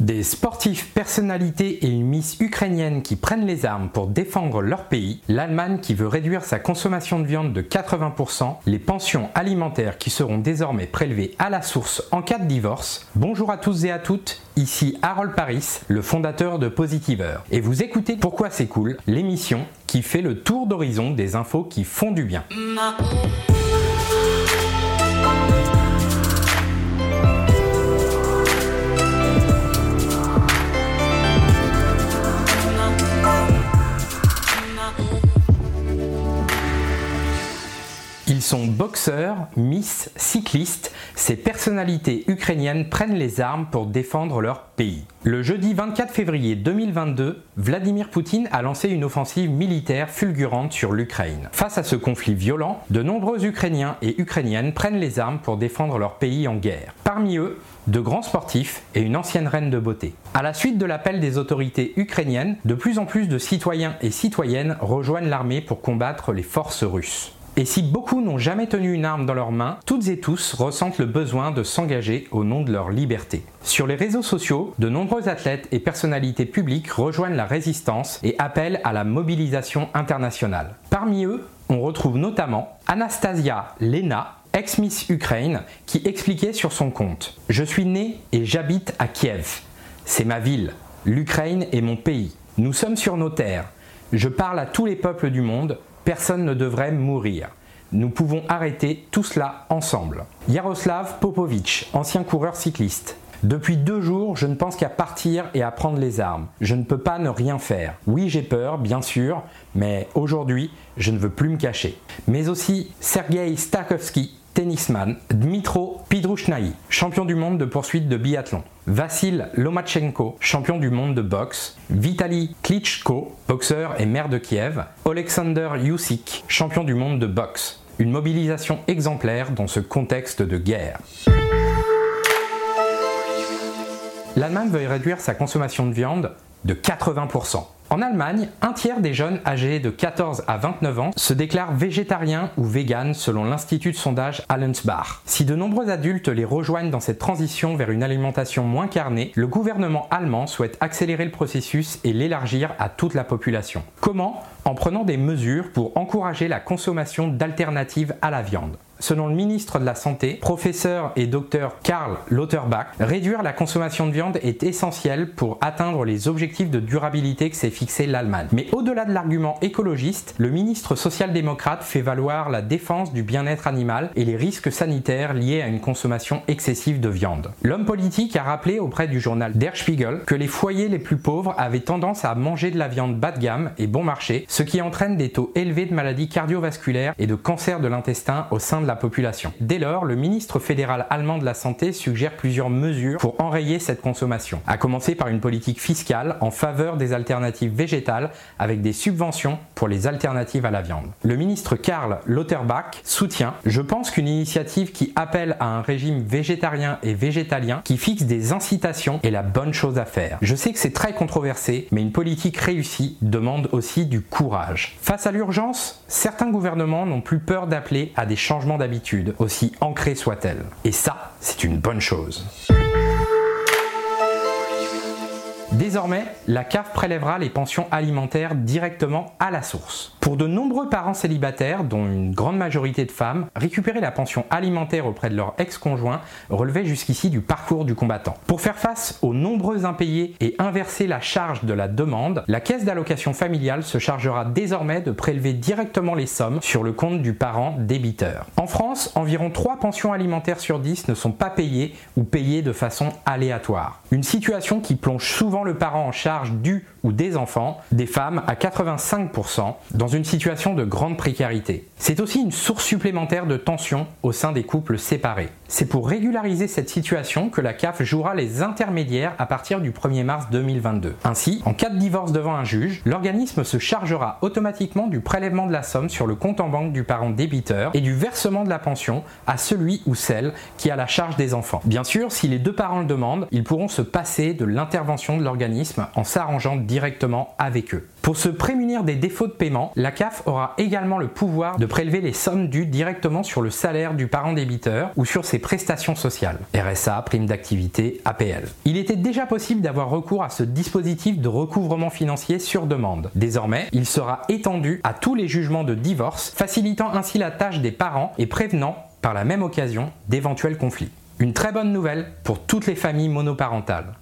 Des sportifs, personnalités et une miss ukrainienne qui prennent les armes pour défendre leur pays, l'Allemagne qui veut réduire sa consommation de viande de 80%, les pensions alimentaires qui seront désormais prélevées à la source en cas de divorce. Bonjour à tous et à toutes, ici Harold Paris, le fondateur de Positiver. Et vous écoutez Pourquoi c'est cool, l'émission qui fait le tour d'horizon des infos qui font du bien. Sont boxeurs, miss, cyclistes. Ces personnalités ukrainiennes prennent les armes pour défendre leur pays. Le jeudi 24 février 2022, Vladimir Poutine a lancé une offensive militaire fulgurante sur l'Ukraine. Face à ce conflit violent, de nombreux Ukrainiens et Ukrainiennes prennent les armes pour défendre leur pays en guerre. Parmi eux, de grands sportifs et une ancienne reine de beauté. À la suite de l'appel des autorités ukrainiennes, de plus en plus de citoyens et citoyennes rejoignent l'armée pour combattre les forces russes. Et si beaucoup n'ont jamais tenu une arme dans leurs mains, toutes et tous ressentent le besoin de s'engager au nom de leur liberté. Sur les réseaux sociaux, de nombreux athlètes et personnalités publiques rejoignent la résistance et appellent à la mobilisation internationale. Parmi eux, on retrouve notamment Anastasia Lena, ex-Miss Ukraine, qui expliquait sur son compte Je suis né et j'habite à Kiev. C'est ma ville. L'Ukraine est mon pays. Nous sommes sur nos terres. Je parle à tous les peuples du monde. Personne ne devrait mourir. Nous pouvons arrêter tout cela ensemble. Yaroslav Popovic, ancien coureur cycliste. Depuis deux jours, je ne pense qu'à partir et à prendre les armes. Je ne peux pas ne rien faire. Oui, j'ai peur, bien sûr, mais aujourd'hui, je ne veux plus me cacher. Mais aussi Sergei Stakovski, tennisman, Dmitro Pidrushnaï, champion du monde de poursuite de biathlon, Vassil Lomachenko, champion du monde de boxe, Vitaly Klitschko, boxeur et maire de Kiev, Alexander Yusik, champion du monde de boxe. Une mobilisation exemplaire dans ce contexte de guerre. L'Allemagne veut réduire sa consommation de viande de 80%. En Allemagne, un tiers des jeunes âgés de 14 à 29 ans se déclarent végétariens ou véganes selon l'institut de sondage Allensbach. Si de nombreux adultes les rejoignent dans cette transition vers une alimentation moins carnée, le gouvernement allemand souhaite accélérer le processus et l'élargir à toute la population. Comment? En prenant des mesures pour encourager la consommation d'alternatives à la viande. Selon le ministre de la Santé, professeur et docteur Karl Lauterbach, réduire la consommation de viande est essentiel pour atteindre les objectifs de durabilité que s'est fixé l'Allemagne. Mais au-delà de l'argument écologiste, le ministre social-démocrate fait valoir la défense du bien-être animal et les risques sanitaires liés à une consommation excessive de viande. L'homme politique a rappelé auprès du journal Der Spiegel que les foyers les plus pauvres avaient tendance à manger de la viande bas de gamme et bon marché, ce qui entraîne des taux élevés de maladies cardiovasculaires et de cancer de l'intestin au sein la population. Dès lors, le ministre fédéral allemand de la Santé suggère plusieurs mesures pour enrayer cette consommation, à commencer par une politique fiscale en faveur des alternatives végétales avec des subventions pour les alternatives à la viande. Le ministre Karl Lauterbach soutient Je pense qu'une initiative qui appelle à un régime végétarien et végétalien qui fixe des incitations est la bonne chose à faire. Je sais que c'est très controversé, mais une politique réussie demande aussi du courage. Face à l'urgence, certains gouvernements n'ont plus peur d'appeler à des changements d'habitude, aussi ancrées soient-elles. Et ça, c'est une bonne chose. Désormais, la CAF prélèvera les pensions alimentaires directement à la source. Pour de nombreux parents célibataires, dont une grande majorité de femmes, récupérer la pension alimentaire auprès de leur ex-conjoint relevait jusqu'ici du parcours du combattant. Pour faire face aux nombreux impayés et inverser la charge de la demande, la caisse d'allocation familiale se chargera désormais de prélever directement les sommes sur le compte du parent débiteur. En France, environ 3 pensions alimentaires sur 10 ne sont pas payées ou payées de façon aléatoire. Une situation qui plonge souvent le parent en charge du ou des enfants, des femmes à 85% dans une situation de grande précarité. C'est aussi une source supplémentaire de tension au sein des couples séparés. C'est pour régulariser cette situation que la CAF jouera les intermédiaires à partir du 1er mars 2022. Ainsi, en cas de divorce devant un juge, l'organisme se chargera automatiquement du prélèvement de la somme sur le compte en banque du parent débiteur et du versement de la pension à celui ou celle qui a la charge des enfants. Bien sûr, si les deux parents le demandent, ils pourront se passer de l'intervention de l'organisme en s'arrangeant directement avec eux. Pour se prémunir des défauts de paiement, la CAF aura également le pouvoir de prélever les sommes dues directement sur le salaire du parent débiteur ou sur ses prestations sociales, RSA, prime d'activité, APL. Il était déjà possible d'avoir recours à ce dispositif de recouvrement financier sur demande. Désormais, il sera étendu à tous les jugements de divorce, facilitant ainsi la tâche des parents et prévenant par la même occasion d'éventuels conflits. Une très bonne nouvelle pour toutes les familles monoparentales.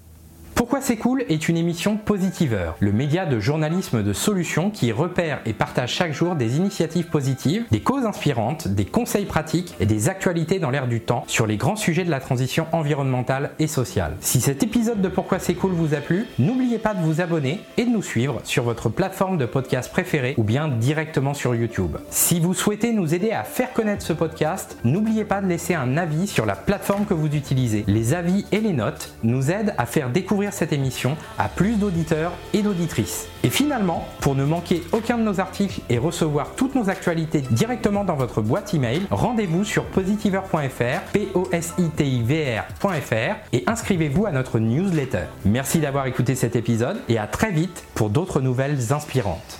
Pourquoi c'est cool est une émission Positiveur, le média de journalisme de solutions qui repère et partage chaque jour des initiatives positives, des causes inspirantes, des conseils pratiques et des actualités dans l'air du temps sur les grands sujets de la transition environnementale et sociale. Si cet épisode de Pourquoi c'est cool vous a plu, n'oubliez pas de vous abonner et de nous suivre sur votre plateforme de podcast préférée ou bien directement sur YouTube. Si vous souhaitez nous aider à faire connaître ce podcast, n'oubliez pas de laisser un avis sur la plateforme que vous utilisez. Les avis et les notes nous aident à faire découvrir cette émission à plus d'auditeurs et d'auditrices. Et finalement, pour ne manquer aucun de nos articles et recevoir toutes nos actualités directement dans votre boîte email, rendez-vous sur positiver.fr, p o s et inscrivez-vous à notre newsletter. Merci d'avoir écouté cet épisode et à très vite pour d'autres nouvelles inspirantes.